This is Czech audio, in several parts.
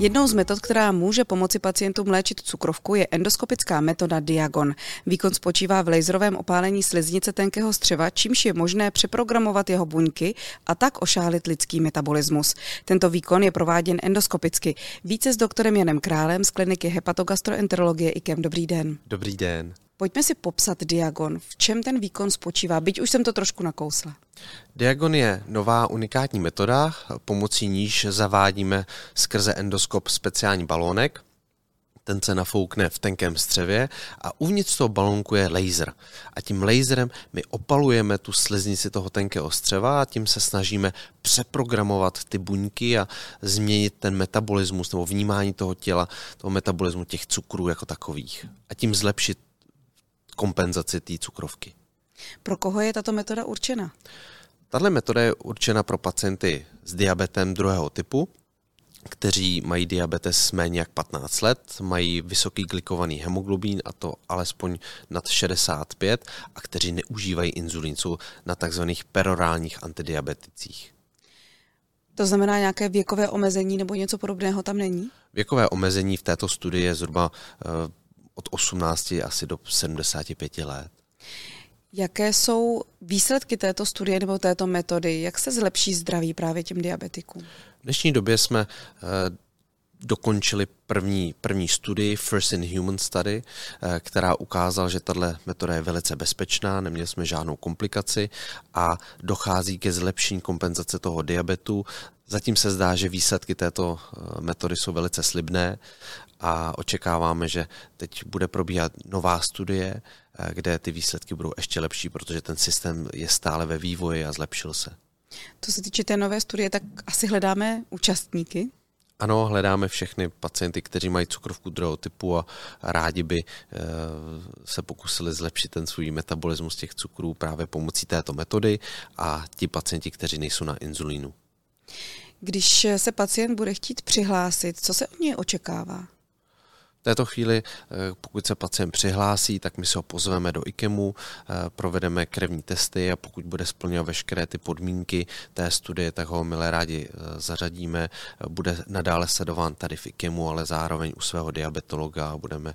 Jednou z metod, která může pomoci pacientům léčit cukrovku, je endoskopická metoda Diagon. Výkon spočívá v laserovém opálení sliznice tenkého střeva, čímž je možné přeprogramovat jeho buňky a tak ošálit lidský metabolismus. Tento výkon je prováděn endoskopicky. Více s doktorem Janem Králem z kliniky hepatogastroenterologie IKEM. Dobrý den. Dobrý den. Pojďme si popsat Diagon. V čem ten výkon spočívá? Byť už jsem to trošku nakousla. Diagon je nová unikátní metoda, pomocí níž zavádíme skrze endoskop speciální balónek, ten se nafoukne v tenkém střevě a uvnitř toho balónku je laser. A tím laserem my opalujeme tu sliznici toho tenkého střeva a tím se snažíme přeprogramovat ty buňky a změnit ten metabolismus nebo vnímání toho těla, toho metabolismu těch cukrů jako takových. A tím zlepšit kompenzaci té cukrovky. Pro koho je tato metoda určena? Tahle metoda je určena pro pacienty s diabetem druhého typu, kteří mají diabetes méně jak 15 let, mají vysoký glikovaný hemoglobín a to alespoň nad 65 a kteří neužívají inzulín, jsou na takzvaných perorálních antidiabeticích. To znamená nějaké věkové omezení nebo něco podobného tam není? Věkové omezení v této studii je zhruba uh, od 18 asi do 75 let. Jaké jsou výsledky této studie nebo této metody? Jak se zlepší zdraví právě těm diabetikům? V dnešní době jsme uh, dokončili první, první studii, First in Human Study, eh, která ukázala, že tahle metoda je velice bezpečná, neměli jsme žádnou komplikaci a dochází ke zlepšení kompenzace toho diabetu. Zatím se zdá, že výsledky této eh, metody jsou velice slibné a očekáváme, že teď bude probíhat nová studie, eh, kde ty výsledky budou ještě lepší, protože ten systém je stále ve vývoji a zlepšil se. Co se týče té nové studie, tak asi hledáme účastníky? Ano, hledáme všechny pacienty, kteří mají cukrovku druhého typu a rádi by eh, se pokusili zlepšit ten svůj metabolismus těch cukrů právě pomocí této metody a ti pacienti, kteří nejsou na inzulínu. Když se pacient bude chtít přihlásit, co se od něj očekává? V této chvíli, eh, pokud se pacient přihlásí, tak my se ho pozveme do IKEMu, eh, provedeme krevní testy a pokud bude splňovat veškeré ty podmínky té studie, tak ho milé rádi eh, zařadíme. Bude nadále sledován tady v IKEMu, ale zároveň u svého diabetologa a budeme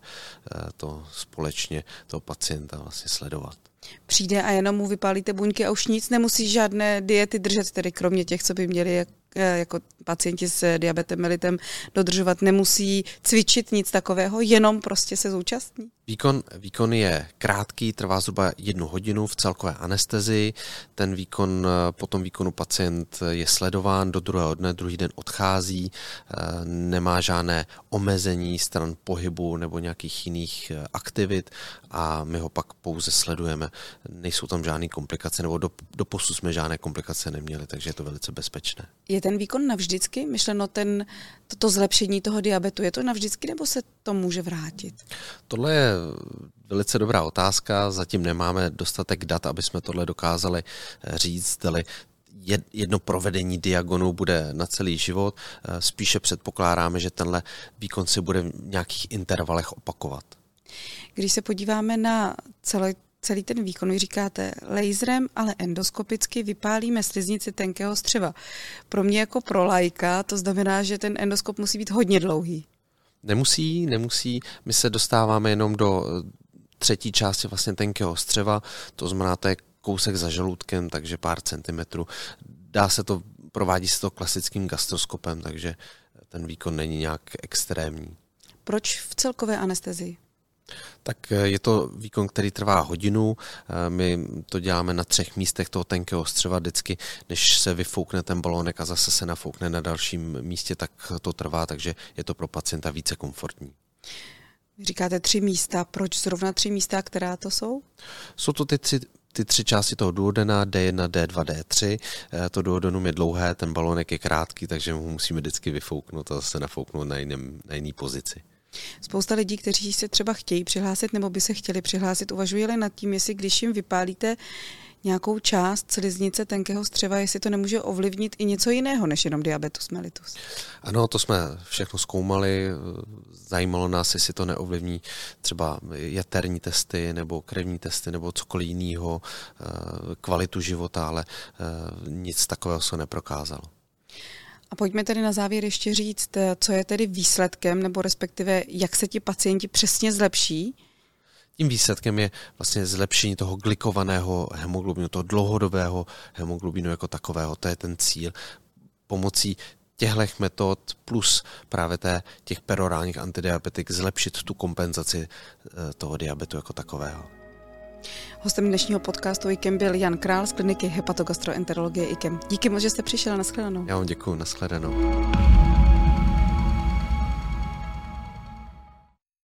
to společně toho pacienta vlastně sledovat přijde a jenom mu vypálíte buňky a už nic nemusí žádné diety držet, tedy kromě těch, co by měli jako pacienti s diabetem mellitem dodržovat, nemusí cvičit nic takového, jenom prostě se zúčastní? Výkon, výkon je krátký, trvá zhruba jednu hodinu v celkové anestezii. Ten výkon, eh, po tom výkonu pacient je sledován do druhého dne, druhý den odchází, eh, nemá žádné omezení stran pohybu nebo nějakých jiných aktivit a my ho pak pouze sledujeme. Nejsou tam žádné komplikace, nebo do, do posud jsme žádné komplikace neměli, takže je to velice bezpečné. Je ten výkon navždycky? Myšleno ten, toto zlepšení toho diabetu, je to navždycky nebo se to může vrátit? Tohle je velice dobrá otázka, zatím nemáme dostatek dat, aby jsme tohle dokázali eh, říct, ale jedno provedení diagonu bude na celý život. Eh, spíše předpokládáme, že tenhle výkon se bude v nějakých intervalech opakovat. Když se podíváme na celé, celý ten výkon, vy říkáte laserem, ale endoskopicky vypálíme sliznici tenkého střeva. Pro mě jako pro lajka to znamená, že ten endoskop musí být hodně dlouhý. Nemusí, nemusí. My se dostáváme jenom do eh, třetí části vlastně tenkého střeva, to znamená, to je kousek za žaludkem, takže pár centimetrů. Dá se to, provádí se to klasickým gastroskopem, takže ten výkon není nějak extrémní. Proč v celkové anestezii? Tak eh, je to výkon, který trvá hodinu. Eh, my to děláme na třech místech toho tenkého střeva vždycky, než se vyfoukne ten balónek a zase se nafoukne na dalším místě, tak to trvá, takže je to pro pacienta více komfortní. Říkáte tři místa. Proč zrovna tři místa, která to jsou? Jsou to ty tři ty tři části toho duodena, D1, D2, D3. To duodenum je dlouhé, ten balónek je krátký, takže ho musíme vždycky vyfouknout a zase nafouknout na, jiném, na jiný pozici. Spousta lidí, kteří se třeba chtějí přihlásit nebo by se chtěli přihlásit, uvažují nad tím, jestli když jim vypálíte nějakou část sliznice tenkého střeva, jestli to nemůže ovlivnit i něco jiného než jenom diabetus mellitus. Ano, to jsme všechno zkoumali. Zajímalo nás, jestli to neovlivní třeba jaterní testy nebo krevní testy nebo cokoliv jiného, eh, kvalitu života, ale eh, nic takového se neprokázalo. A pojďme tedy na závěr ještě říct, co je tedy výsledkem, nebo respektive jak se ti pacienti přesně zlepší? Tím výsledkem je vlastně zlepšení toho glikovaného hemoglobinu, toho dlouhodobého hemoglobinu jako takového. To je ten cíl. Pomocí těchto metod plus právě té, těch perorálních antidiabetik zlepšit tu kompenzaci eh, toho diabetu jako takového. Hostem dnešního podcastu IKEM byl Jan Král z kliniky hepatogastroenterologie IKEM. Díky moc, že jste přišel. Naschledanou. Já vám děkuji. Naschledanou.